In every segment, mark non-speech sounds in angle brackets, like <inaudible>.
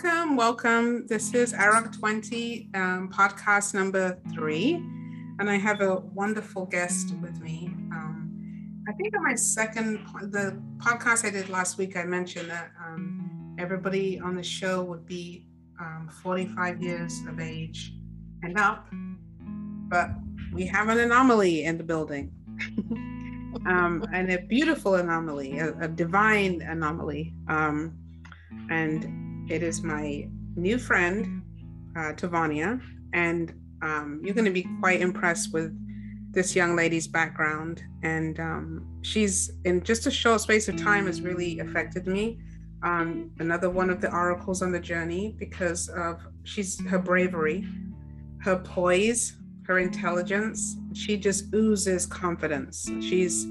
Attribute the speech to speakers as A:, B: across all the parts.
A: Welcome, welcome. This is Arak 20 um, podcast number three, and I have a wonderful guest with me. Um, I think on my second, the podcast I did last week, I mentioned that um, everybody on the show would be um, 45 years of age and up, but we have an anomaly in the building. <laughs> um, and a beautiful anomaly, a, a divine anomaly. Um, and it is my new friend, uh, Tavonia. And um, you're going to be quite impressed with this young lady's background. And um, she's, in just a short space of time, has really affected me. Um, another one of the oracles on the journey because of she's her bravery, her poise, her intelligence. She just oozes confidence. She's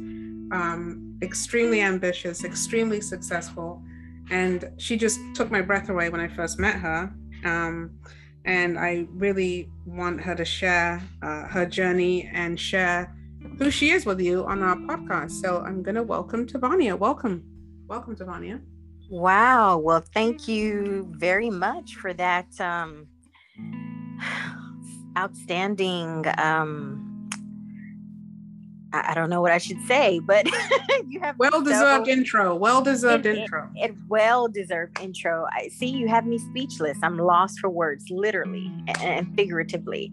A: um, extremely ambitious, extremely successful, and she just took my breath away when I first met her. Um, and I really want her to share uh, her journey and share who she is with you on our podcast. So I'm going to welcome Tavonia. Welcome. Welcome, Tavonia.
B: Wow. Well, thank you very much for that um, <sighs> outstanding um, I, don't know what I should say, but <laughs>
A: you have well deserved intro. Well deserved intro.
B: It, well deserved intro. I see you have me speechless. I'm lost for words, literally and figuratively.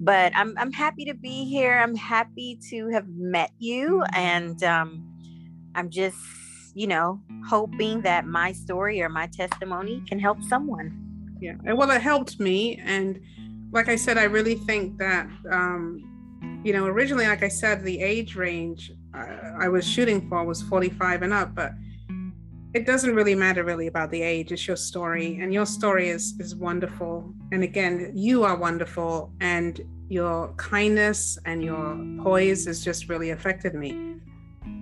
B: But I'm I'm happy to be here. I'm happy to have met you, and um, I'm just you know hoping that my story or my testimony can help someone.
A: Yeah, well, it helped me, and like I said, I really think that. Um, you know, originally, like I said, the age range uh, I was shooting for was 45 and up, but it doesn't really matter really about the age. It's your story, and your story is is wonderful. And again, you are wonderful, and your kindness and your poise has just really affected me.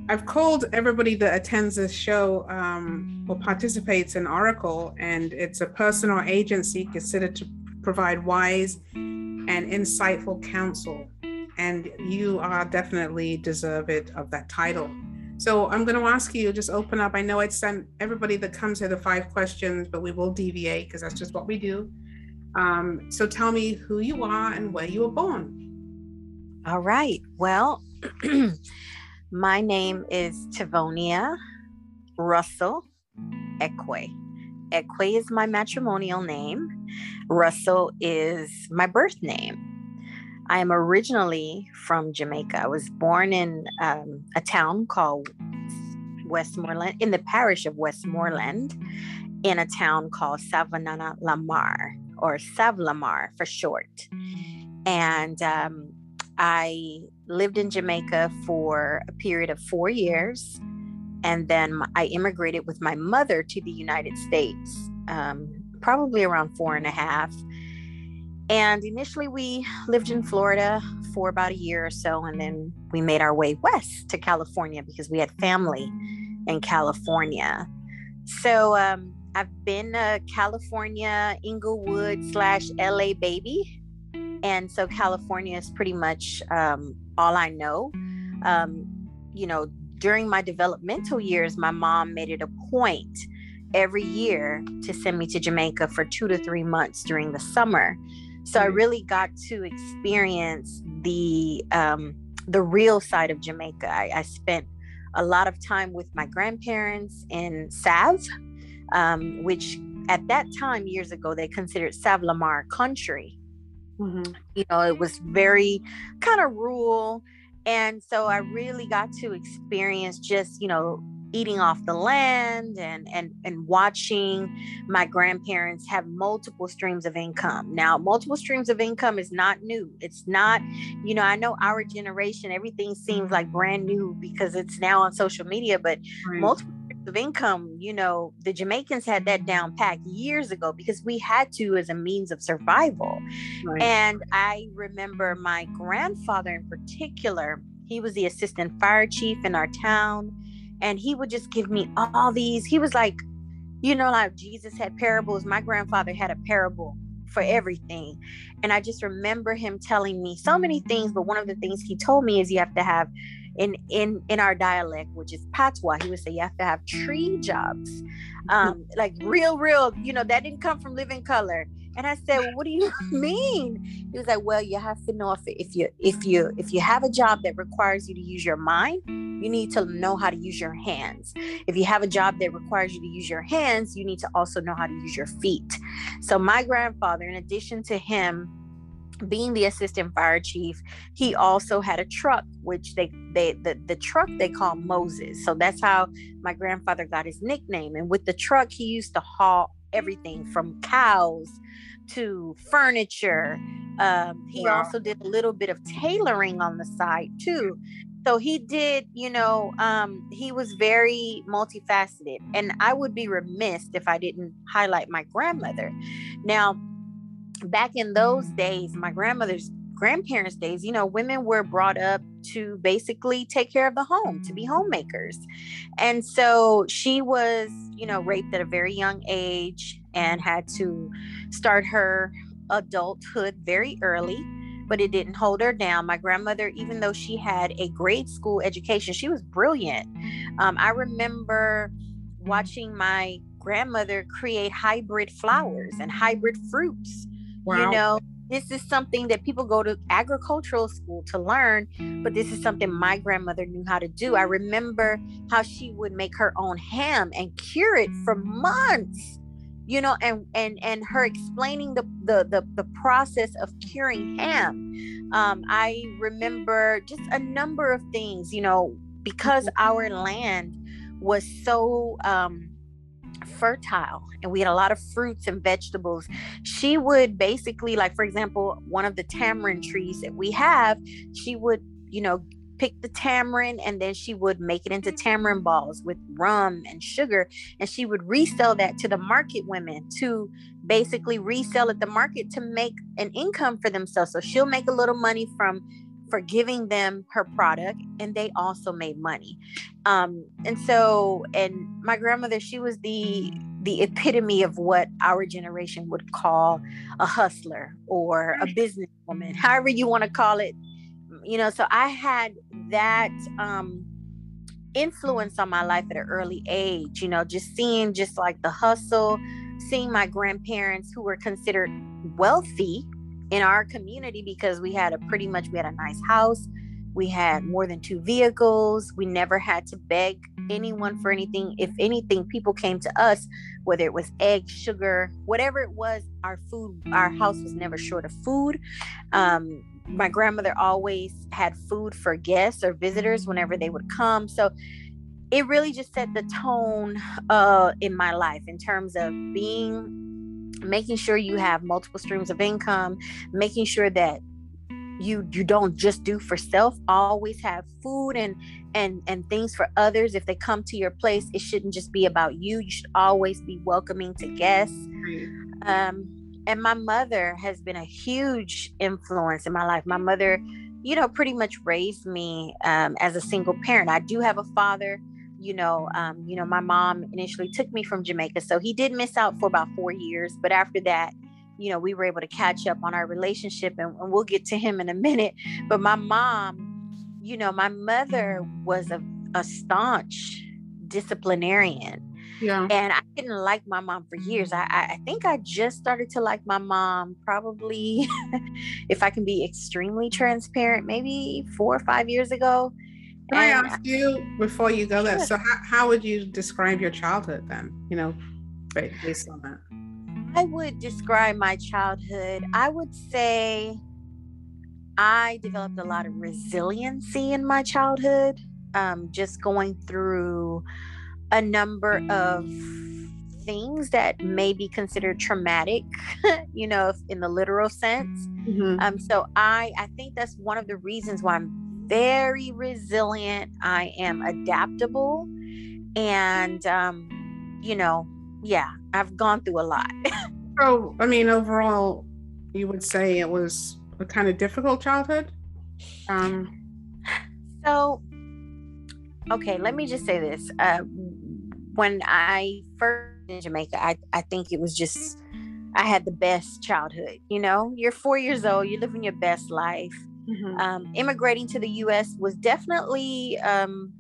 A: I've called everybody that attends this show um, or participates in Oracle, and it's a person or agency considered to provide wise and insightful counsel and you are definitely deserved of that title. So I'm going to ask you just open up. I know I'd sent everybody that comes here the five questions, but we will deviate because that's just what we do. Um, so tell me who you are and where you were born.
B: All right. Well, <clears throat> my name is Tavonia Russell Ekwe. Ekwe is my matrimonial name. Russell is my birth name. I am originally from Jamaica. I was born in um, a town called Westmoreland, in the parish of Westmoreland, in a town called Savanna-la-Mar, or Savlamar for short. And um, I lived in Jamaica for a period of four years. And then I immigrated with my mother to the United States, um, probably around four and a half. And initially, we lived in Florida for about a year or so, and then we made our way west to California because we had family in California. So um, I've been a California Inglewood slash LA baby, and so California is pretty much um, all I know. Um, you know, during my developmental years, my mom made it a point every year to send me to Jamaica for two to three months during the summer so I really got to experience the um, the real side of Jamaica. I, I, spent a lot of time with my grandparents in Sav, um, which at that time years ago they considered Savlamar country. Mm-hmm. You know, it was very kind of rural. And so I really got to experience just, you know, eating off the land and and and watching my grandparents have multiple streams of income now multiple streams of income is not new it's not you know i know our generation everything seems like brand new because it's now on social media but right. multiple streams of income you know the jamaicans had that down packed years ago because we had to as a means of survival right. and i remember my grandfather in particular he was the assistant fire chief in our town and he would just give me all these he was like you know like jesus had parables my grandfather had a parable for everything and i just remember him telling me so many things but one of the things he told me is you have to have in in in our dialect, which is patois, he would say you have to have tree jobs, um, like real, real. You know that didn't come from Living Color. And I said, well, "What do you <laughs> mean?" He was like, "Well, you have to know if if you if you if you have a job that requires you to use your mind, you need to know how to use your hands. If you have a job that requires you to use your hands, you need to also know how to use your feet." So my grandfather, in addition to him being the assistant fire chief, he also had a truck, which they they the, the truck they call Moses. So that's how my grandfather got his nickname. And with the truck, he used to haul everything from cows to furniture. Um, he wow. also did a little bit of tailoring on the side too. So he did, you know, um, he was very multifaceted. And I would be remiss if I didn't highlight my grandmother. Now, back in those days, my grandmother's grandparents' days, you know, women were brought up to basically take care of the home, to be homemakers. And so she was, you know, raped at a very young age and had to start her adulthood very early, but it didn't hold her down. My grandmother, even though she had a grade school education, she was brilliant. Um, I remember watching my grandmother create hybrid flowers and hybrid fruits Wow. You know, this is something that people go to agricultural school to learn, but this is something my grandmother knew how to do. I remember how she would make her own ham and cure it for months. You know, and and and her explaining the the the, the process of curing ham. Um, I remember just a number of things. You know, because our land was so um, fertile and we had a lot of fruits and vegetables she would basically like for example one of the tamarind trees that we have she would you know pick the tamarind and then she would make it into tamarind balls with rum and sugar and she would resell that to the market women to basically resell at the market to make an income for themselves. So she'll make a little money from for giving them her product and they also made money. Um, and so and my grandmother she was the the epitome of what our generation would call a hustler or a businesswoman however you want to call it you know so i had that um influence on my life at an early age you know just seeing just like the hustle seeing my grandparents who were considered wealthy in our community because we had a pretty much we had a nice house we had more than two vehicles we never had to beg anyone for anything. If anything people came to us whether it was egg sugar whatever it was our food our house was never short of food. Um, my grandmother always had food for guests or visitors whenever they would come. So it really just set the tone uh, in my life in terms of being making sure you have multiple streams of income making sure that you you don't just do for self always have food and and and things for others. If they come to your place it shouldn't just be about you. You should always be welcoming to guests. Um and my mother has been a huge influence in my life my mother you know pretty much raised me um, as a single parent i do have a father you know, um, you know, my mom initially took me from Jamaica, so he did miss out for about four years. But after that, you know, we were able to catch up on our relationship, and, and we'll get to him in a minute. But my mom, you know, my mother was a, a staunch disciplinarian. Yeah. And I didn't like my mom for years. I, I think I just started to like my mom probably, <laughs> if I can be extremely transparent, maybe four or five years ago.
A: Can I ask you before you go there? So, how, how would you describe your childhood then? You know, based on that.
B: I would describe my childhood. I would say I developed a lot of resiliency in my childhood. Um, just going through a number of things that may be considered traumatic, <laughs> you know, in the literal sense. Mm-hmm. Um, so I I think that's one of the reasons why I'm very resilient. I am adaptable. And, um, you know, yeah, I've gone through a lot. <laughs>
A: so, I mean, overall, you would say it was a kind of difficult childhood? Um,
B: so, okay, let me just say this. Uh, when I first in Jamaica, I, I think it was just, I had the best childhood. You know, you're four years old, you're living your best life mm-hmm. um, immigrating to the us was definitely um,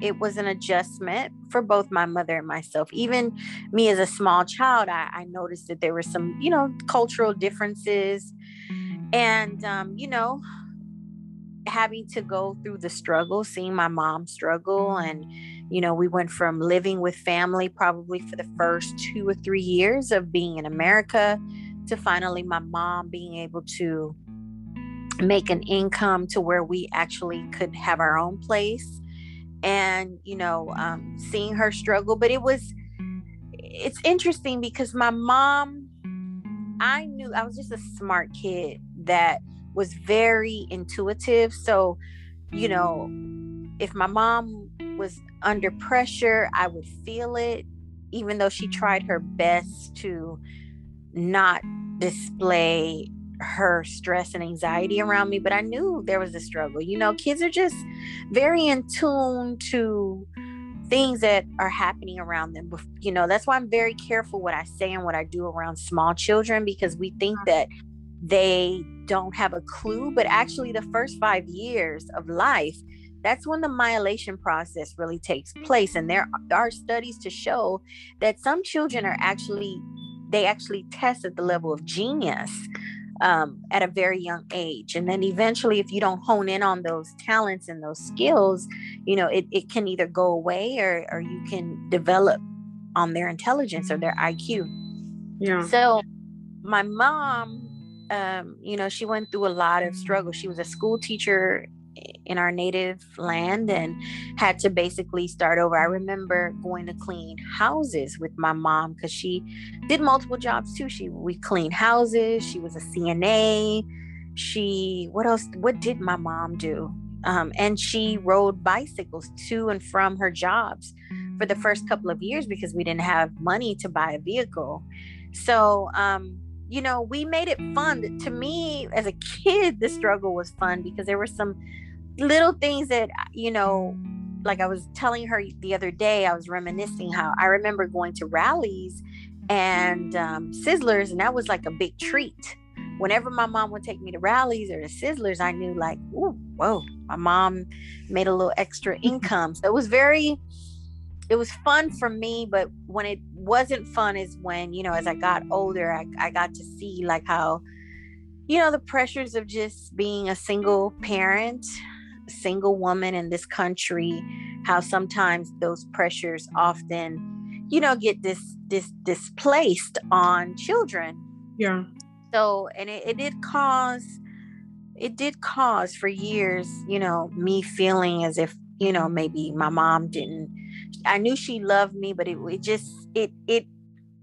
B: it was an adjustment for both my mother and myself even me as a small child i, I noticed that there were some you know cultural differences and um, you know having to go through the struggle seeing my mom struggle and you know we went from living with family probably for the first two or three years of being in america to finally my mom being able to make an income to where we actually could have our own place and you know um, seeing her struggle. But it was it's interesting because my mom i knew i was just a smart kid that was very intuitive. So, you know, if my mom was under pressure, I would feel it, even though she tried her best to not display her stress and anxiety around me. But I knew there was a struggle. You know, kids are just very in tune to things that are happening around them. You know, that's why I'm very careful what I say and what I do around small children because we think that they don't have a clue but actually the first five years of life that's when the myelation process really takes place. And there are studies to show that some children are actually they actually test at the level of genius um, at a very young age. And then eventually if you don't hone in on those talents and those skills you know it, it can either go away or, or you can develop on their intelligence or their iq yeah. So my mom um, you know, she went through a lot of struggle. She was a school teacher in our native land and had to basically start over. I remember going to clean houses with my mom because she did multiple jobs too. She we cleaned houses. She was a CNA. She what else? What did my mom do? Um, and she rode bicycles to and from her jobs for the first couple of years because we didn't have money to buy a vehicle. So um, you know, we made it fun. To me, as a kid, the struggle was fun because there were some little things that, you know, like I was telling her the other day, I was reminiscing how I remember going to Rally's and um, Sizzlers, and that was like a big treat. Whenever my mom would take me to Rally's or to Sizzlers, I knew like, oh, whoa, my mom made a little extra <laughs> income. So it was very, it was fun for me but when it wasn't fun is when you know as i got older i, I got to see like how you know the pressures of just being a single parent a single woman in this country how sometimes those pressures often you know get this this displaced on children.
A: Yeah.
B: So and it, it did cause it did cause for years you know me feeling as if you know maybe my mom didn't I knew she loved me, but it, it just it it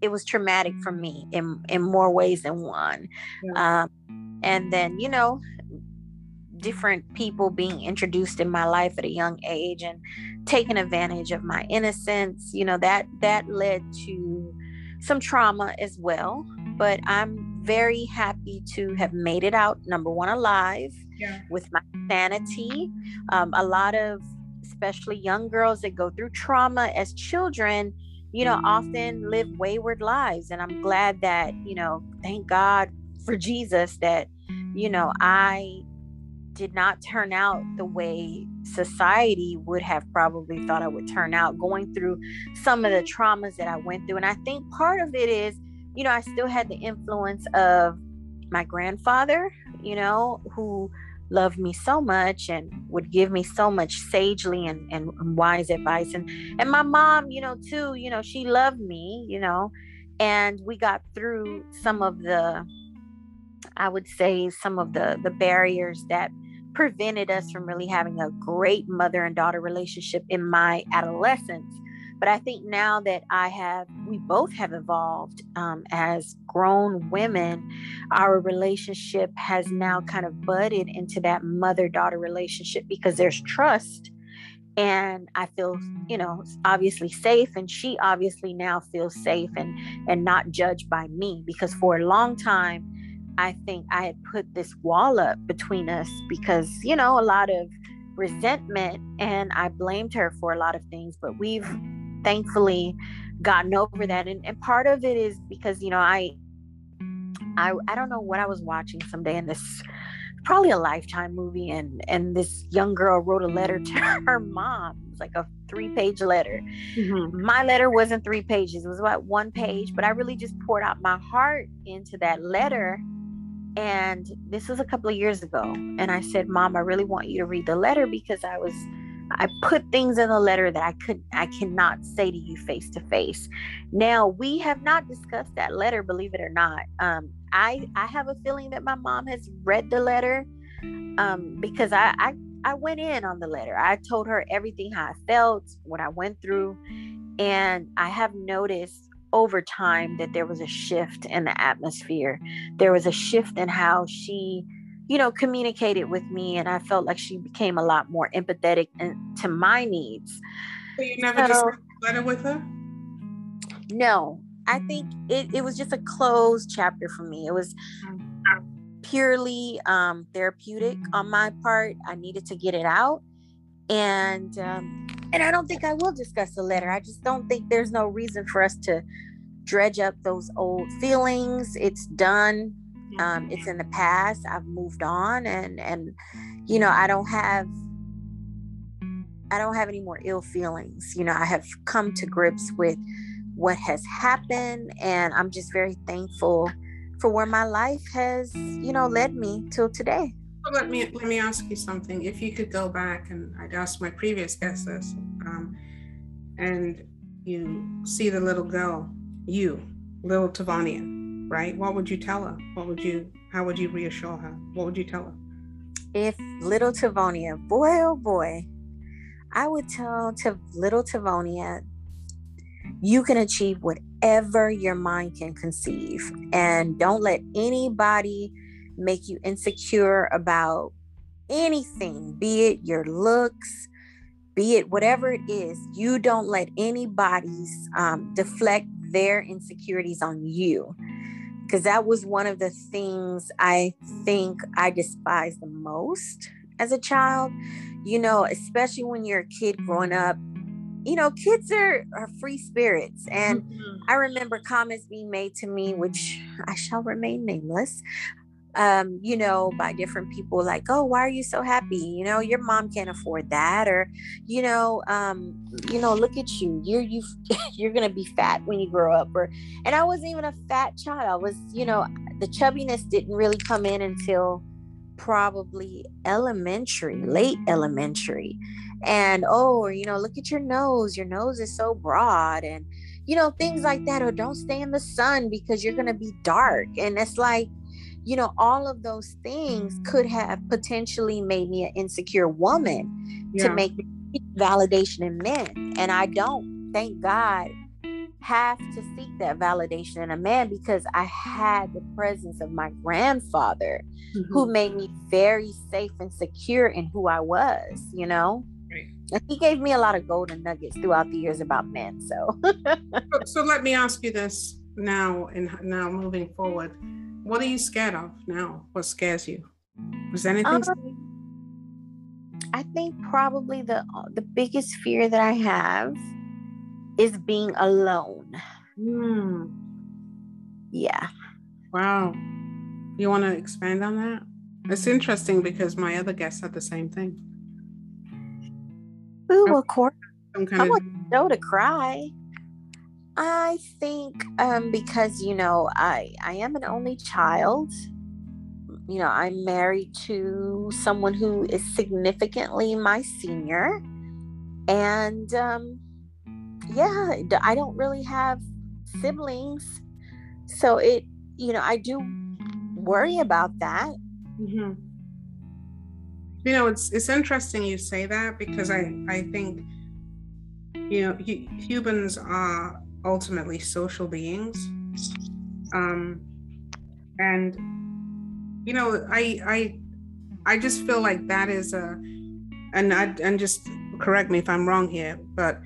B: it was traumatic for me in in more ways than one. Yeah. Um, and then you know, different people being introduced in my life at a young age and taking advantage of my innocence. You know that that led to some trauma as well. But I'm very happy to have made it out number one alive yeah. with my sanity. Um, a lot of especially young girls that go through trauma as children, you know, often live wayward lives. And I'm glad that, you know, thank God for Jesus that, you know, I did not turn out the way society would have probably thought I would turn out going through some of the traumas that I went through. And I think part of it is, you know, I still had the influence of my grandfather, you know, who loved me so much and would give me so much sagely and, and, wise advice. And and my mom you know too you know she loved me you know and we got through some of the i would say some of the the barriers that prevented us from really having a great mother and daughter relationship in my adolescence but I think now that I have, we both have evolved um, as grown women, our relationship has now kind of budded into that mother daughter relationship because there's trust. And I feel, you know, obviously safe, and she obviously now feels safe and and not judged by me because for a long time, I think I had put this wall up between us because, you know, a lot of resentment and I blamed her for a lot of things, but we've thankfully gotten over that and, and part of it is because you know I I I don't know what I was watching someday in this probably a lifetime movie and and this young girl wrote a letter to <laughs> her mom it was like a three page letter mm-hmm. my letter wasn't three pages it was about one page but i really just poured out my heart into that letter and this was a couple of years ago and i said mom i really want you to read the letter because i was I put things in the letter that I could I cannot say to you face to face. Now we have not discussed that letter, believe it or not. Um, I I have a feeling that my mom has read the letter um, because I, I I went in on the letter. I told her everything how I felt, what I went through, and I have noticed over time that there was a shift in the atmosphere. There was a shift in how she you know, communicated with me, and I felt like she became a lot more empathetic and to my needs.
A: So you never so, just letter with her?
B: No, I think it, it was just a closed chapter for me. It was purely um, therapeutic on my part. I needed to get it out, and um, and I don't think I will discuss the letter. I just don't think there's no reason for us to dredge up those old feelings. It's done um, it's in the past i've moved on and and you know i don't have i don't have any more ill feelings you know i have come to grips with what has happened and i'm just very thankful for where my life has you know led me till today.
A: Let me let me ask you something. If you could go back and i'd asked my previous guests this um, and you see the little girl you little tavonia right? What would you tell her? What would you, how would you reassure her? What would you tell her?
B: If little Tavonia, boy, oh boy, I would tell to little Tavonia, you can achieve whatever your mind can conceive. And don't let anybody make you insecure about anything, be it your looks, be it whatever it is. You don't let anybody's um, deflect their insecurities on you because that was one of the things I think I despised the most as a child. You know, especially when you're a kid growing up, you know, kids are, are free spirits. And mm-hmm. I remember comments being made to me, which I shall remain nameless, um, you know, by different people like, oh, why are you so happy? You know, your mom can't afford that, or, you know, um, you know, look at you. You're you <laughs> you're gonna be fat when you grow up. Or and I wasn't even a fat child. I was, you know, the chubbiness didn't really come in until probably elementary, late elementary. And oh, you know, look at your nose. Your nose is so broad and you know, things like that, or don't stay in the sun because you're gonna be dark. And it's like you know, all of those things could have potentially made me an insecure woman yeah. to make validation in men. And I don't, thank God, have to seek that validation in a man because I had the presence of my grandfather mm-hmm. who made me very safe and secure in who I was, you know? And he gave me a lot of golden nuggets throughout the years about men. So,
A: so, so let me ask you this now and now moving forward what are you scared of now? What scares you? Was anything? Um,
B: I think probably the the biggest fear that I have is being alone. Hmm. Yeah.
A: Wow. You want to expand on that? It's interesting because my other guests had the same thing.
B: Ooh, of course. I want Joe to cry. I think um, because you know I I am an only child. You know I'm married to someone who is significantly my senior, and um, yeah, I don't really have siblings, so it you know I do worry about that. Mm-hmm.
A: You know it's it's interesting you say that because I I think you know humans are ultimately social beings. Um, and you know, I I I just feel like that is a, and I and just correct me if I'm wrong here, but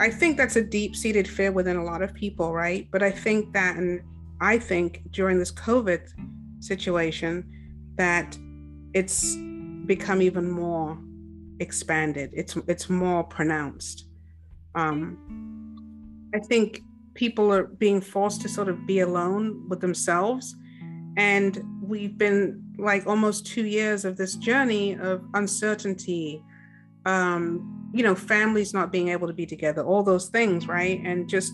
A: I think that's a deep-seated fear within a lot of people, right? But I think that, and I think during this COVID situation, that it's become even more expanded. It's it's more pronounced. Um, I think people are being forced to sort of be alone with themselves. And we've been like almost two years of this journey of uncertainty, um, you know, families not being able to be together, all those things, right? And just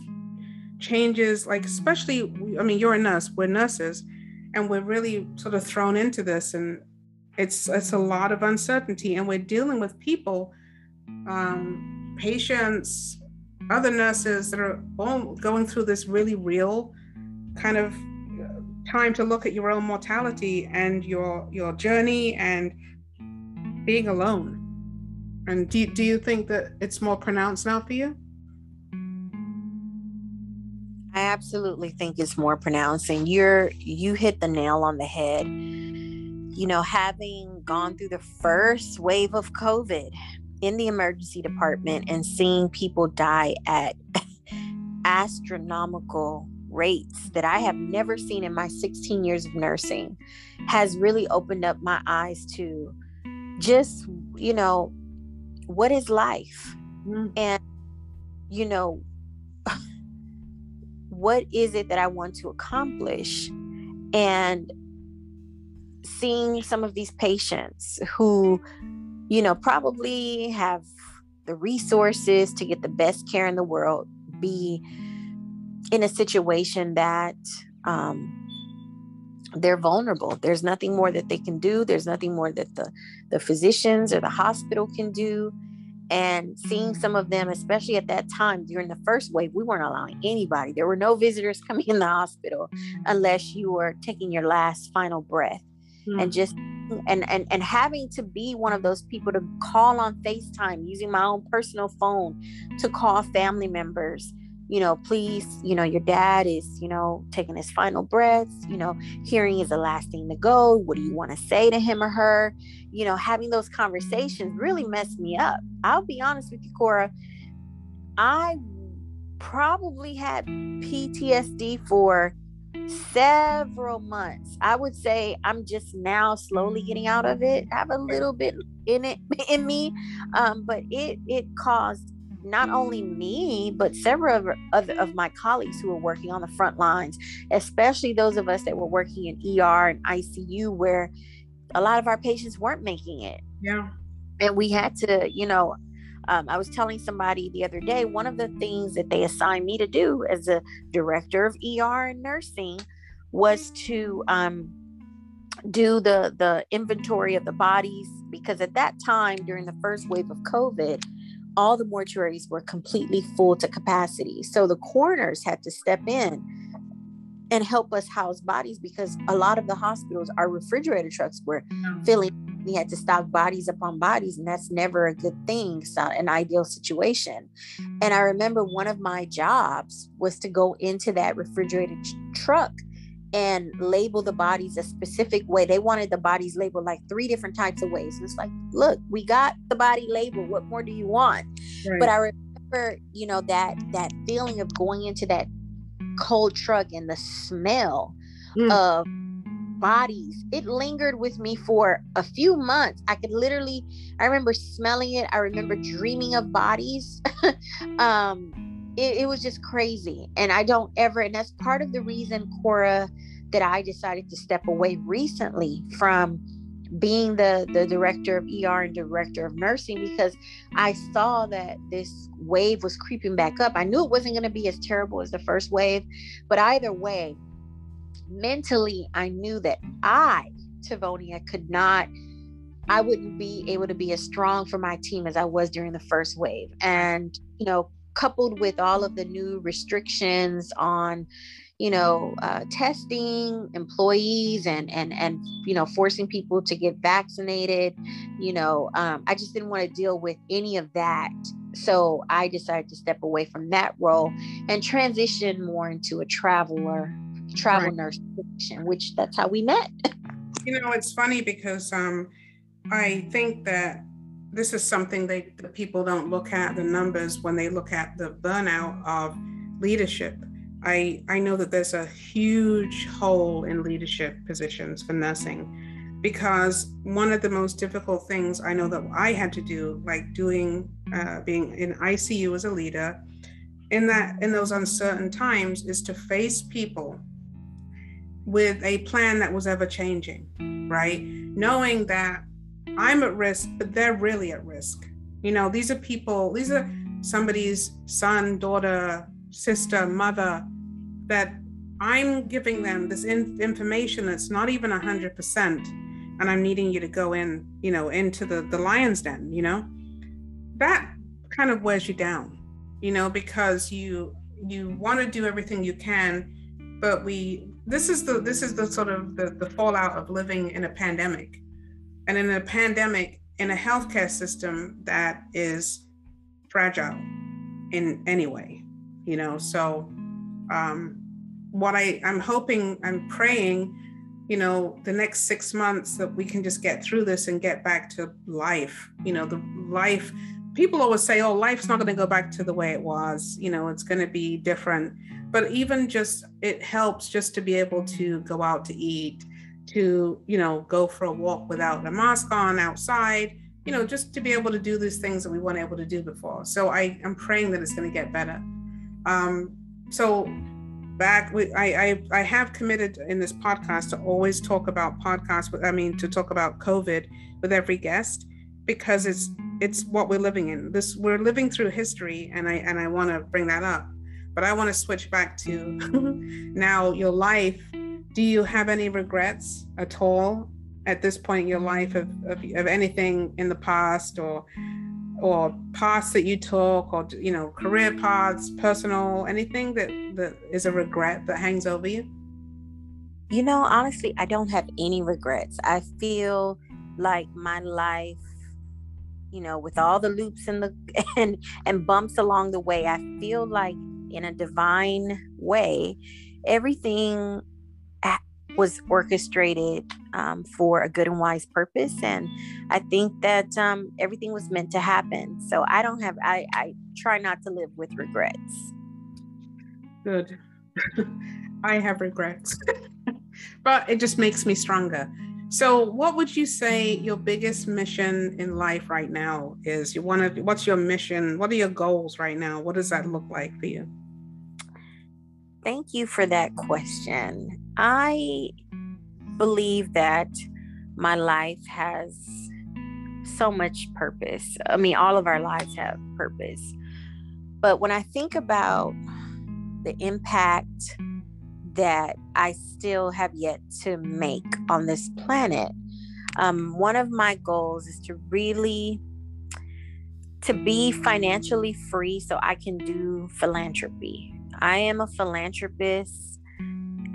A: changes, like, especially, I mean, you're a nurse, we're nurses, and we're really sort of thrown into this. And it's, it's a lot of uncertainty. And we're dealing with people, um, patients, other nurses that are all going through this really real kind of uh, time to look at your own mortality and your your journey and being alone. And do, do you think that it's more pronounced now for you?
B: I absolutely think it's more pronounced and you're you hit the nail on the head. You know having gone through the first wave of covid in the emergency department and seeing people die at astronomical rates that I have never seen in my 16 years of nursing has really opened up my eyes to just, you know, what is life? Mm. And, you know, what is it that I want to accomplish? And seeing some of these patients who, you know, probably have the resources to get the best care in the world be in a situation that um, they're vulnerable. There's nothing more that they can do. There's nothing more that the the physicians or the hospital can do. And seeing some of them, especially at that time during the first wave, we weren't allowing anybody. There were no visitors <laughs> coming in the hospital unless you were taking your last final breath. Mm-hmm. And just and and and having to be one of those people to call on FaceTime using my own personal phone to call family members you know, please, you know, your dad is, you know, taking his final breaths, you know, hearing is the last thing to go. What do you want to say to him or her? You know, having those conversations really messed me up. I'll be honest with you, Cora. I probably had PTSD for several months. I would say I'm just now slowly getting out of it. I have a little bit in it <laughs> in me, um, but it it caused not only me, but several of, of my colleagues who were working on the front lines, especially those of us that were working in ER and ICU, where a lot of our patients weren't making it.
A: Yeah.
B: And we had to, you know, um, I was telling somebody the other day, one of the things that they assigned me to do as a director of ER and nursing was to um, do the the inventory of the bodies because at that time during the first wave of COVID, all the mortuaries were completely full to capacity. So the coroners had to step in and help us house bodies because a lot of the hospitals, our refrigerator trucks were filling. We had to stock bodies upon bodies, and that's never a good thing. It's not an ideal situation. And I remember one of my jobs was to go into that refrigerated truck and label the bodies a specific way. They wanted the bodies labeled like three different types of ways. It's like, look, we got the body labeled. What more do you want? Right. But I remember, you know, that that feeling of going into that cold truck and the smell mm. of bodies. It lingered with me for a few months. I could literally, I remember smelling it. I remember dreaming of bodies. <laughs> um, it, it was just crazy. And I don't ever, and that's part of the reason, Cora, that I decided to step away recently from being the the director of ER and director of nursing because I saw that this wave was creeping back up. I knew it wasn't going to be as terrible as the first wave, but either way, mentally I knew that I, Tavonia, could not I wouldn't be able to be as strong for my team as I was during the first wave. And you know, coupled with all of the new restrictions on you know uh, testing employees and and and you know forcing people to get vaccinated you know um, i just didn't want to deal with any of that so i decided to step away from that role and transition more into a traveler travel right. nurse position which that's how we met <laughs>
A: you know it's funny because um, i think that this is something they the people don't look at the numbers when they look at the burnout of leadership. I I know that there's a huge hole in leadership positions for nursing because one of the most difficult things I know that I had to do, like doing uh, being in ICU as a leader, in that in those uncertain times, is to face people with a plan that was ever changing right? Knowing that I'm at risk, but they're really at risk. You know, these are people, these are somebody's son, daughter, sister, mother that I'm giving them this in- information that's not even 100%. And I'm needing you to go in, you know, into the, the lion's den, you know, that kind of wears you down, you know, because you, you want to do everything you can, but we, this is the, this is the sort of the, the fallout of living in a pandemic and in a pandemic in a healthcare system that is fragile in any way, you know, so, um, what I, I'm hoping, I'm praying, you know, the next six months that we can just get through this and get back to life. You know, the life, people always say, oh, life's not going to go back to the way it was, you know, it's going to be different. But even just, it helps just to be able to go out to eat, to, you know, go for a walk without a mask on outside, you know, just to be able to do these things that we weren't able to do before. So I am praying that it's going to get better. Um, so back we, I, I i have committed in this podcast to always talk about podcasts i mean to talk about covid with every guest because it's it's what we're living in this we're living through history and i and i want to bring that up but i want to switch back to <laughs> now your life. Do you have any regrets at all at this point in your life of, of, of anything in the past or or paths that you took or you know career paths personal anything that that is a regret that hangs over you?
B: You know honestly i don't have any regrets. I feel like my life you know with all the loops and the <laughs> and and bumps along the way i feel like in a divine way everything was orchestrated um, for a good and wise purpose and i think that um, everything was meant to happen. So i don't have i, I try not to live with regrets.
A: Good. <laughs> I have regrets. <laughs> But it just makes me stronger so what would you say your biggest mission in life right now is you want to what's your mission what are your goals right now what does that look like for you
B: Thank you for that question. I believe that my life has so much purpose. I mean, all of our lives have purpose. But when I think about the impact that I still have yet to make on this planet, um, one of my goals is to really to be financially free so I can do philanthropy. I am a philanthropist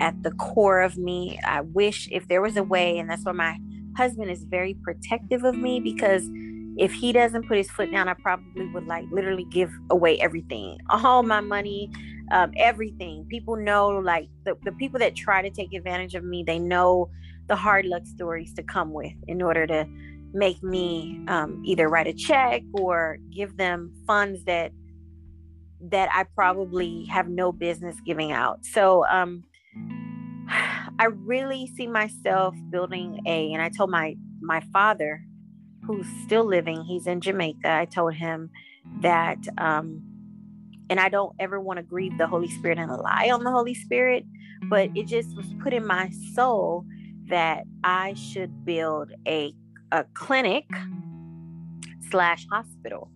B: at the core of me. I wish if there was a way, and that's why my husband is very protective of me because if he doesn't put his foot down, I probably would like literally give away everything, all my money, um, everything. People know, like the, the people that try to take advantage of me, they know the hard luck stories to come with in order to make me um, either write a check or give them funds that that I probably have no business giving out. So um <sighs> I really see myself building a and I told my my father who's still living, he's in Jamaica. I told him that um and I don't ever want to grieve the Holy Spirit and lie on the Holy Spirit, but it just was put in my soul that I should build a a clinic slash hospital.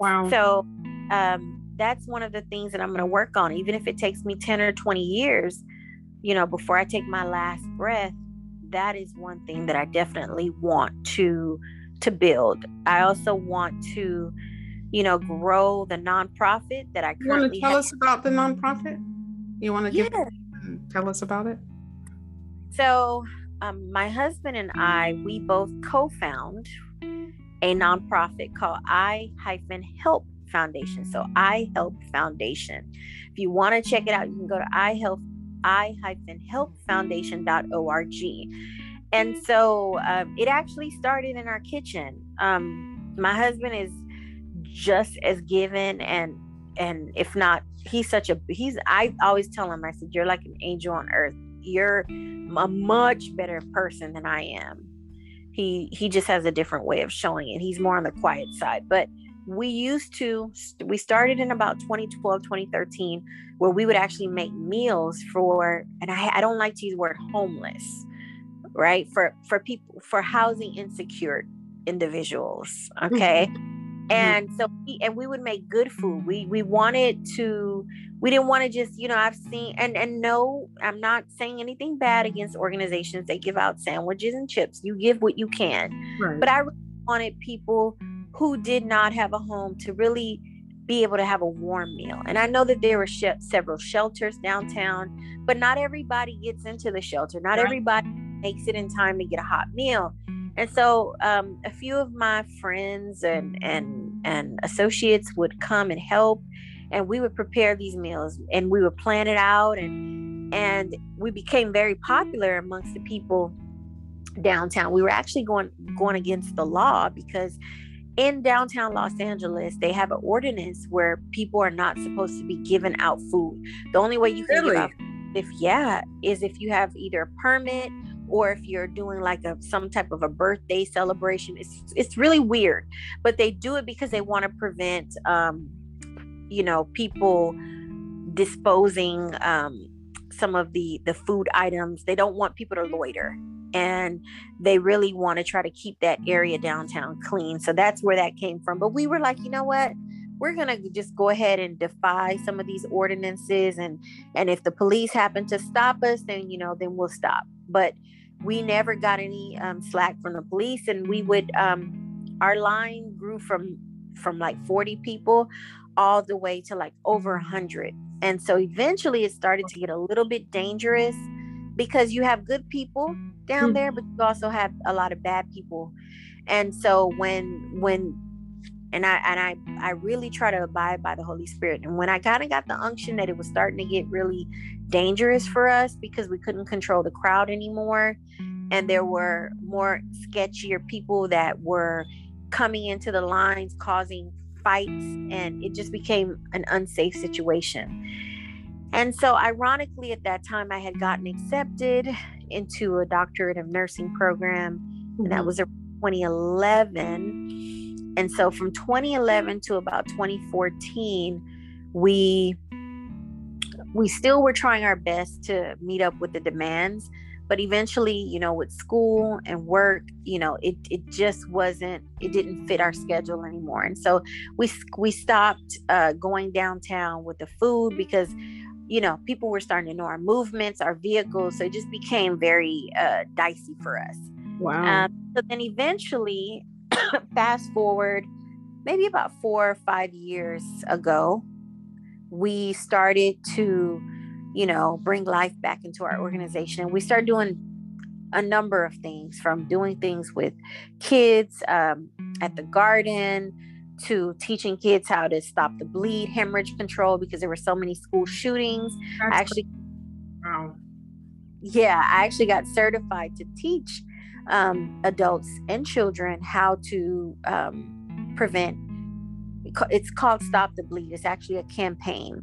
A: Wow.
B: So um that's one of the things that I'm going to work on, even if it takes me 10 or 20 years, you know, before I take my last breath. That is one thing that I definitely want to to build. I also want to, you know, grow the nonprofit that I currently.
A: You want to tell have. us about the nonprofit? You want to give tell us about it?
B: So, um, my husband and I, we both co-found a nonprofit called I hyphen Help Foundation. So I Help Foundation. If you want to check it out, you can go to i-help-i-hyphen-helpfoundation.org. And so um, it actually started in our kitchen. Um, my husband is just as given and and if not, he's such a he's I always tell him, I said, You're like an angel on earth. You're a much better person than I am. He he just has a different way of showing it. He's more on the quiet side. But we used to we started in about 2012 2013 where we would actually make meals for and i, I don't like to use the word homeless right? For for people for housing insecure individuals. Okay. Mm-hmm. Mm-hmm. And so we, and we would make good food. We we wanted to we didn't want to just, you know, I've seen and and no, I'm not saying anything bad against organizations that give out sandwiches and chips. You give what you can. Right. But I wanted people who did not have a home to really be able to have a warm meal. And I know that there were sh- several shelters downtown, but not everybody gets into the shelter. Not right. everybody makes it in time to get a hot meal. And so um, a few of my friends and and and associates would come and help and we would prepare these meals and we would plan it out and and we became very popular amongst the people downtown. We were actually going going against the law because in downtown Los Angeles, they have an ordinance where people are not supposed to be given out food. The only way you can really? give out, if yeah, is if you have either a permit or if you're doing like a some type of a birthday celebration. It's it's really weird, but they do it because they want to prevent, um, you know, people disposing um, some of the the food items. They don't want people to loiter and they really want to try to keep that area downtown clean. So that's where that came from. But we were like, you know what? We're gonna just go ahead and defy some of these ordinances, and and if the police happen to stop us, then you know, then we'll stop. But we never got any um, slack from the police, and we would um, our line grew from from like 40 people all the way to like over 100 and so eventually it started to get a little bit dangerous because you have good people down there but you also have a lot of bad people. And so when when and I and I I really try to abide by the Holy Spirit. And when I kind of got the unction that it was starting to get really dangerous for us because we couldn't control the crowd anymore, and there were more sketchier people that were coming into the lines causing fights, and it just became an unsafe situation. And so, ironically, at that time, I had gotten accepted into a doctorate of nursing program, and that mm-hmm. was in 2011. And so, from 2011 to about 2014, we we still were trying our best to meet up with the demands but eventually you know with school and work you know it it just wasn't it didn't fit our schedule anymore and so we we stopped uh, going downtown with the food because you know, people were starting to know our movements, our vehicles. So it just became very uh, dicey for us.
A: Wow. Um,
B: so then eventually, <coughs> fast forward maybe about four or five years ago, we started to, you know, bring life back into our organization. And We started doing a number of things from doing things with kids um, at the garden to teaching kids how to stop the bleed, hemorrhage control because there were so many school shootings. That's I actually, wow. yeah, I actually got certified to teach um, adults and children how to um, prevent. It's called Stop the Bleed. It's actually a campaign.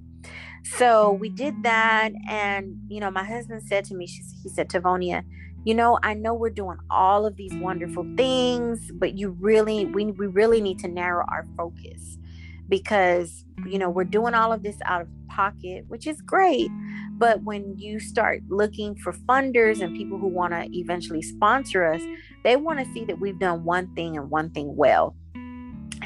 B: So we did that, and you know, my husband said to me, he said, Tavonia, you know i know we're doing all of these wonderful things but you really we, we really need to narrow our focus because you know we're doing all of this out of pocket which is great but when you start looking for funders and people who want to eventually sponsor us they want to see that we've done one thing and one thing well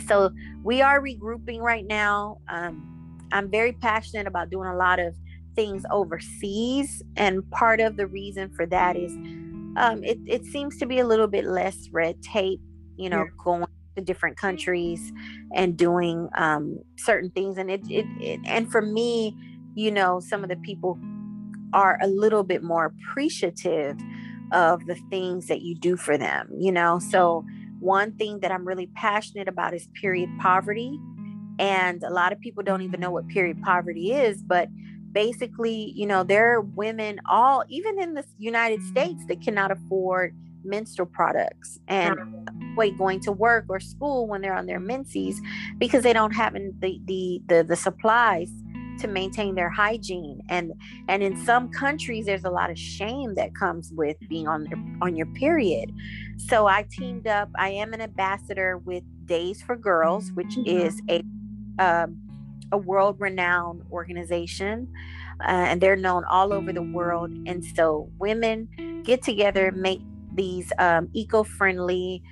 B: so we are regrouping right now um, i'm very passionate about doing a lot of things overseas and part of the reason for that is um, it, it seems to be a little bit less red tape, you know, yeah. going to different countries and doing um, certain things. And it, it, it, and for me, you know, some of the people are a little bit more appreciative of the things that you do for them, you know. So one thing that I'm really passionate about is period poverty. And a lot of people don't even know what period poverty is, but basically, you know, there are women all, even in the United States, that cannot afford menstrual products and mm. wait going to work or school when they're on their menses because they don't have the, the the the supplies to maintain their hygiene and and in some countries there's a lot of shame that comes with being on on your period so i teamed up i am an ambassador with days for girls which mm-hmm. is a um, a world renowned organization uh, and they're known all over the world. And so women get together, make these um, eco-friendly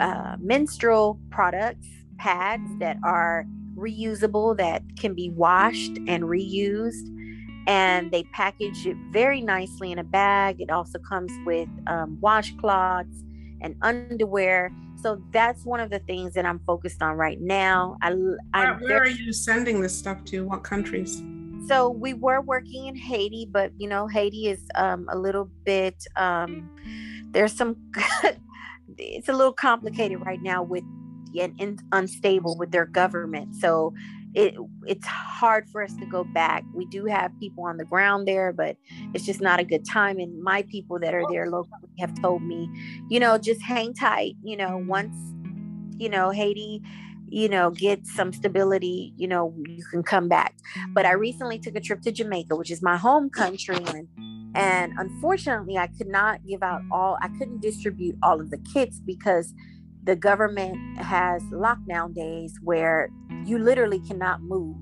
B: uh, menstrual products, pads that are reusable, that can be washed and reused. And they package it very nicely in a bag. It also comes with um, washcloths and underwear. So that's one of the things that I'm focused on right now. I,
A: where, where are you sending this stuff to? What countries?
B: So we were working in Haiti, but you know, Haiti is um, a little bit. Um, there's some. <laughs> it's a little complicated right now with and unstable with their government. So it it's hard for us to go back. We do have people on the ground there, but it's just not a good time. And my people that are there locally have told me, you know, just hang tight. You know, once you know Haiti, you know, get some stability, you know, you can come back. But I recently took a trip to Jamaica, which is my home country, and and unfortunately, I could not give out all. I couldn't distribute all of the kits because the government has lockdown days where you literally cannot move.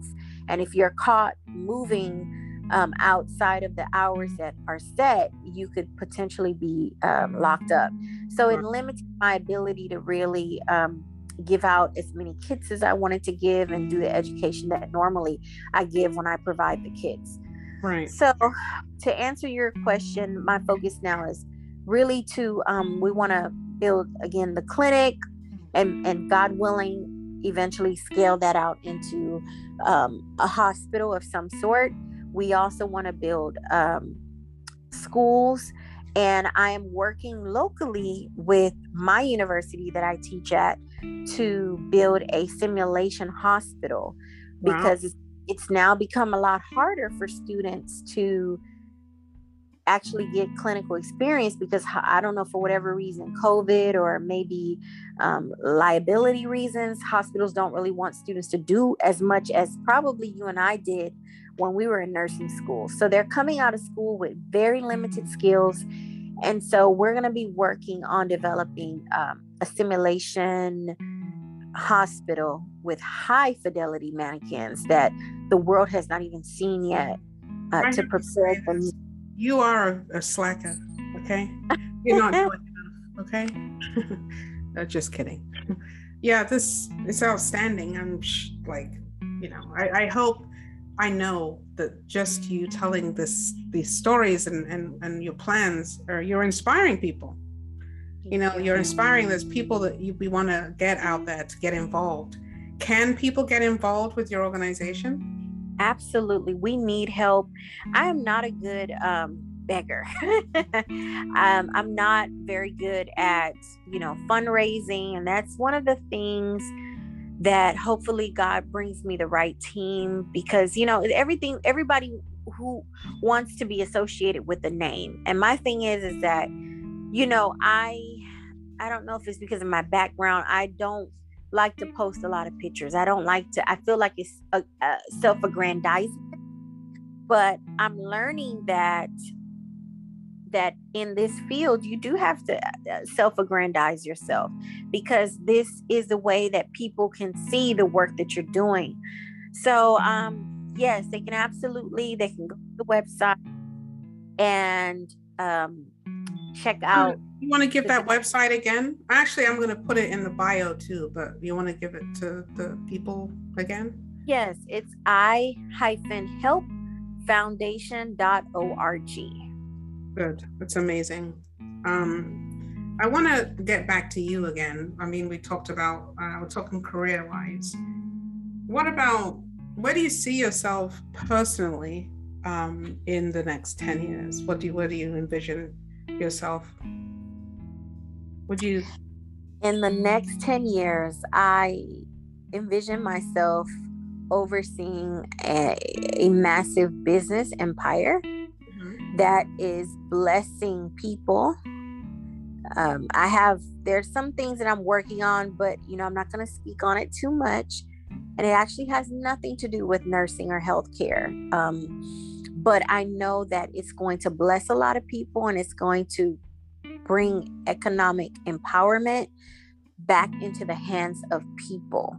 B: And if you're caught moving um, outside of the hours that are set, you could potentially be um, locked up. So it limits my ability to really um, give out as many kits as I wanted to give and do the education that normally I give when I provide the kits.
A: Right.
B: So to answer your question, my focus now is really to um, we want to build again the clinic and and god willing eventually scale that out into um, a hospital of some sort we also want to build um, schools and i am working locally with my university that i teach at to build a simulation hospital because wow. it's, it's now become a lot harder for students to actually get clinical experience because I don't know for whatever reason, COVID or maybe um, liability reasons, hospitals don't really want students to do as much as probably you and I did when we were in nursing school. So they're coming out of school with very limited skills. And so we're going to be working on developing um, a simulation hospital with high fidelity mannequins that the world has not even seen yet uh, to prepare them
A: you are a, slacker, okay? You're not <laughs> doing enough, okay? <laughs> uh, just kidding. yeah, this is outstanding. I'm sh- like, you know, I, I hope I know that just you telling this these stories and and, and your plans are you're inspiring people. You know, you're inspiring those people that you, we want to get out there to get involved. Can people get involved with your organization?
B: Absolutely we need help. I am not a good um, beggar. <laughs> Um, i'm not very good at you know fundraising and that's one of the things that hopefully god brings me the right team because you know everything everybody who wants to be associated with the name and my thing is is that you know i i don't know if it's because of my background i don't like to post a lot of pictures. I don't like to, I feel like it's a, a self aggrandizement. But I'm learning that that in this field you do have to uh, self-aggrandize yourself because this is the way that people can see the work that you're doing so um yes they can absolutely they can go to the website and um check out.
A: You want to give that website again? Actually, I'm going to put it in the bio too, but you want to give it to the people again?
B: Yes, it's i help foundation.org.
A: Good. That's amazing. Um, I want to get back to you again. I mean, we talked about, uh, we're talking career wise. What about, where do you see yourself personally um, in the next 10 years? What do you, where do you envision yourself? Would you?
B: In the next 10 years, I envision myself overseeing a, a massive business empire mm-hmm. that is blessing people. Um, I have, there's some things that I'm working on, but you know, I'm not going to speak on it too much. And it actually has nothing to do with nursing or healthcare. Um, but I know that it's going to bless a lot of people and it's going to bring economic empowerment back into the hands of people.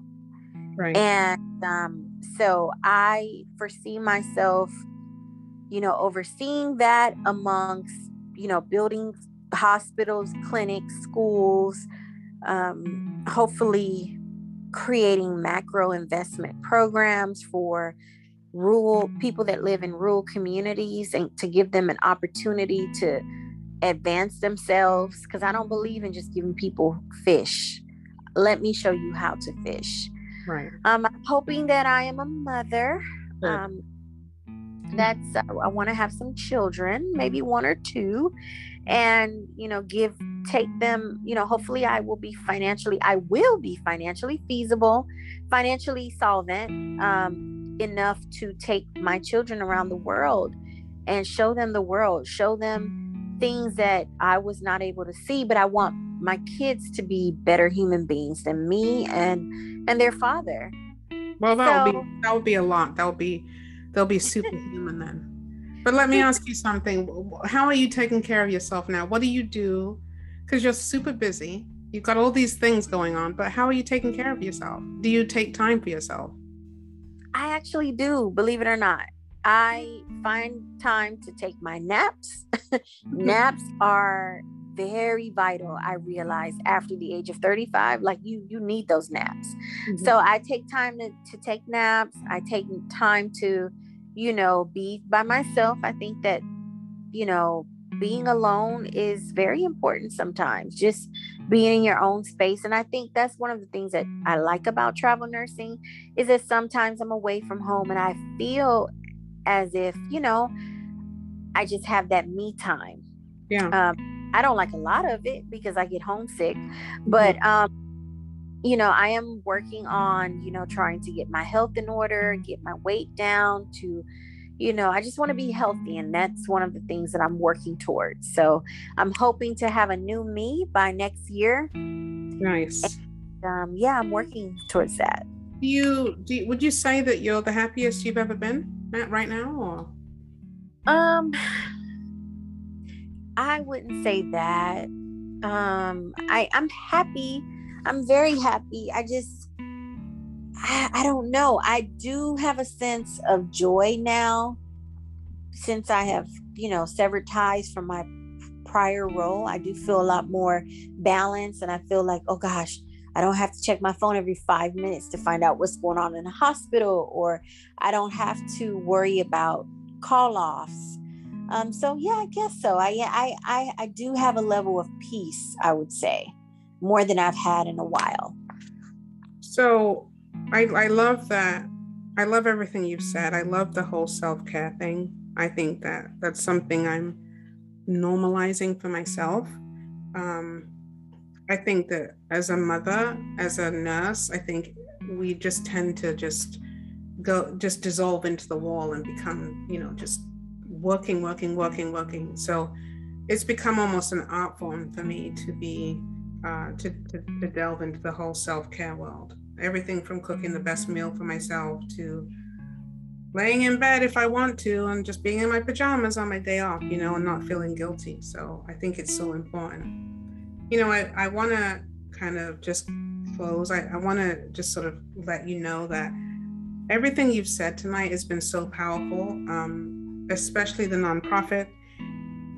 A: Right.
B: And um, so I foresee myself, you know, overseeing that amongst, you know, building hospitals, clinics, schools, um, hopefully creating macro investment programs for rural people that live in rural communities and to give them an opportunity to advance themselves because I don't believe in just giving people fish. Let me show you how to fish.
A: Right.
B: Um, I'm hoping that I am a mother. Um, that's uh, I want to have some children, maybe one or two, and you know, give take them. You know, hopefully, I will be financially. I will be financially feasible, financially solvent um, enough to take my children around the world and show them the world. Show them things that I was not able to see, but I want my kids to be better human beings than me and and their father.
A: Well, that so, would be that would be a lot. That would be they'll be <laughs> superhuman then. But let me ask you something. How are you taking care of yourself now? What do you do? Because you're super busy. You've got all these things going on, but how are you taking care of yourself? Do you take time for yourself?
B: I actually do, believe it or not. I find time to take my naps. <laughs> naps are very vital i realize after the age of 35 like you you need those naps. Mm-hmm. so i take time to, to take naps. I take time to you know be by myself. I think that you know being alone is very important sometimes just being in your own space. And i think that's one of the things that i like about travel nursing is that sometimes i'm away from home and i feel as if you know i just have that me time.
A: Yeah. Um,
B: i don't like a lot of it because i get homesick but mm-hmm. um you know i am working on you know trying to get my health in order get my weight down to you know i just want to be healthy and that's one of the things that i'm working towards. So i'm hoping to have a new me by next year.
A: Nice.
B: And, um, yeah i'm working towards that
A: do you, do you, would you say that you're the happiest you've ever been Matt, right now or?
B: Um i wouldn't say that. Um i i'm happy. I'm very happy. I just I, I don't know. I do have a sense of joy now since i have you know severed ties from my prior role. I do feel a lot more balanced and i feel like oh gosh I don't have to check my phone every five minutes to find out what's going on in the hospital, or I don't have to worry about call offs. Um, so yeah, I guess so. I, I I I do have a level of peace, I would say, more than I've had in a while.
A: So I I love that. I love everything you've said. I love the whole self care thing. I think that that's something I'm normalizing for myself. Um, I think that as a mother, as a nurse, I think we just tend to just go, just dissolve into the wall and become, you know, just working, working, working, working. So it's become almost an art form for me to be, uh, to, to, to delve into the whole self care world. Everything from cooking the best meal for myself to laying in bed if I want to and just being in my pajamas on my day off, you know, and not feeling guilty. So I think it's so important you know, I, I want to kind of just close. I, I want to just sort of let you know that everything you've said tonight has been so powerful, um, especially the nonprofit.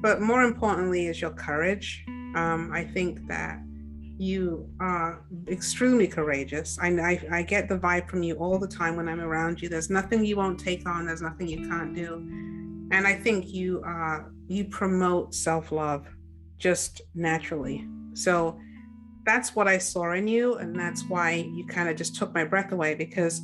A: But more importantly, is your courage. Um, I think that you are extremely courageous. I, I, I get the vibe from you all the time when I'm around you. There's nothing you won't take on. There's nothing you can't do. And I think you uh, you promote self love just naturally. So that's what I saw in you. And that's why you kind of just took my breath away because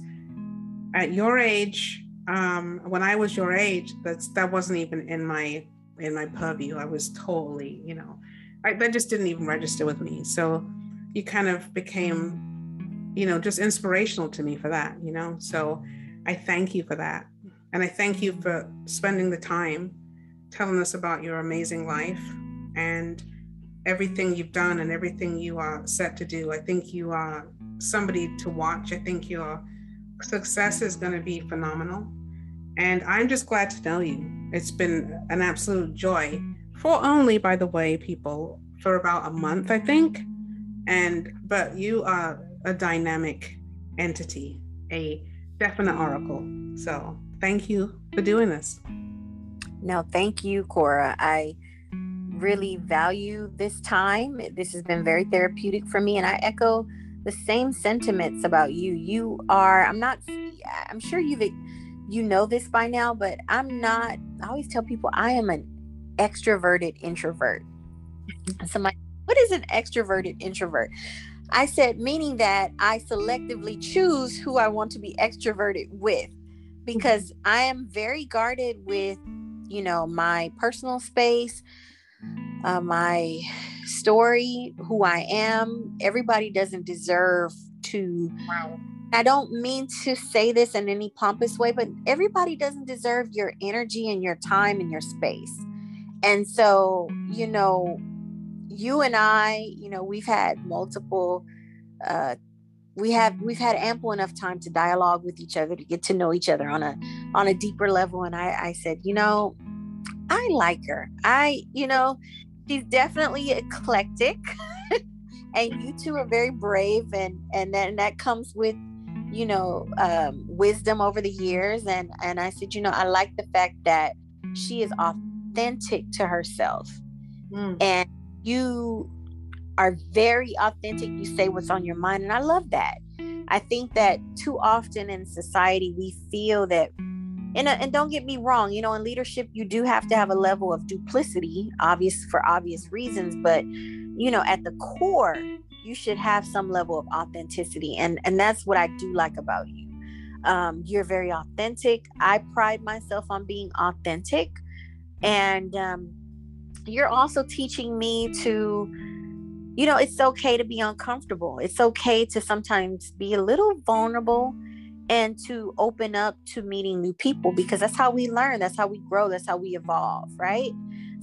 A: at your age, um, when I was your age, that's that wasn't even in my in my purview. I was totally, you know, I, that just didn't even register with me. So you kind of became, you know, just inspirational to me for that, you know. So I thank you for that. And I thank you for spending the time telling us about your amazing life and everything you've done and everything you are set to do. I think you are somebody to watch. I think your success is going to be phenomenal. And I'm just glad to know you. It's been an absolute joy for only, by the way, people, for about a month, I think. And, but you are a dynamic entity, a definite oracle. So thank you for doing this.
B: No, thank you, Cora. I, really value this time. This has been very therapeutic for me, and I echo the same sentiments about you. You are, I'm not, I'm sure you've, you know this by now, but I'm not, I always tell people I am an extroverted introvert. <laughs> Somebody, what is an extroverted introvert? I said, meaning that I selectively choose who I want to be extroverted with mm-hmm. because I am very guarded with, you know, my personal space, uh, my story, who I am. Everybody doesn't deserve to. Wow. I don't mean to say this in any pompous way, but everybody doesn't deserve your energy and your time and your space. And so, you know, you and I, you know, we've had multiple uh we have we've had ample enough time to dialogue with each other to get to know each other on a on a deeper level and I I said, you know, I like her. I, you know, she's definitely eclectic. <laughs> and you two are very brave and and then that comes with you know um, wisdom over the years and and i said you know i like the fact that she is authentic to herself mm. and you are very authentic you say what's on your mind and i love that i think that too often in society we feel that and, uh, and don't get me wrong you know in leadership you do have to have a level of duplicity obvious for obvious reasons but you know at the core you should have some level of authenticity and and that's what i do like about you. Um, you're very authentic. I pride myself on being authentic and um, you're also teaching me to you know it's okay to be uncomfortable. It's okay to sometimes be a little vulnerable and to open up to meeting new people because that's how we learn that's how we grow that's how we evolve right?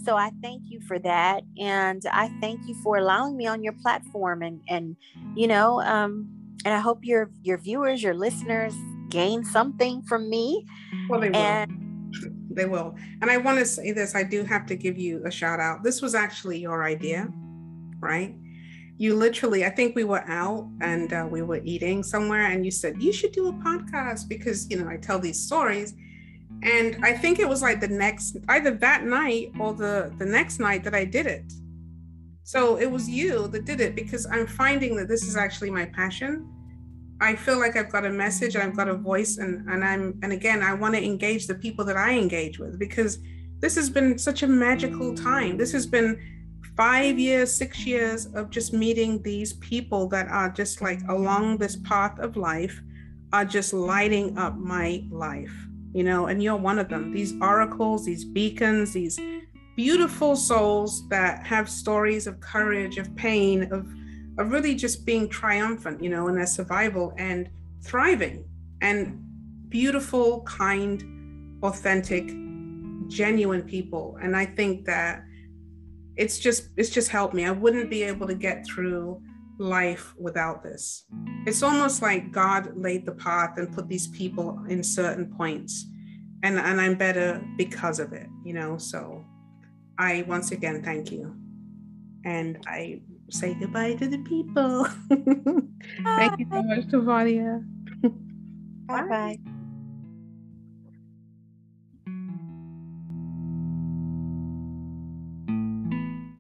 B: So i thank you for that and i thank you for allowing me on your platform and and you know um and i hope your your viewers your listeners gain something from me.
A: Well they will. And, they will. And i want to say this i do have to give you a shout out this was actually your idea right you literally, I think we were out and uh, we were eating somewhere, and you said, You should do a podcast because, you know, I tell these stories. And I think it was like the next, either that night or the, the next night that I did it. So it was you that did it because I'm finding that this is actually my passion. I feel like I've got a message I've got a voice and, and I'm and again I want to engage the people that I engage with because this has been such a magical time. This has been five years, six years of just meeting these people that are just like along this path of life are just lighting up my life, you know, and you're one of them. These oracles, these beacons, these beautiful souls that have stories of courage, of pain, of of really just being triumphant, you know, in their survival and thriving and beautiful, kind, authentic, genuine people. And I think that it's just it's just helped me. I wouldn't be able to get through life without this. It's almost like god laid the path and put these people in certain points and and i'm better because of it you know? So i once again thank you and i say goodbye to the people. <laughs> Thank you so much Tavonia
B: bye bye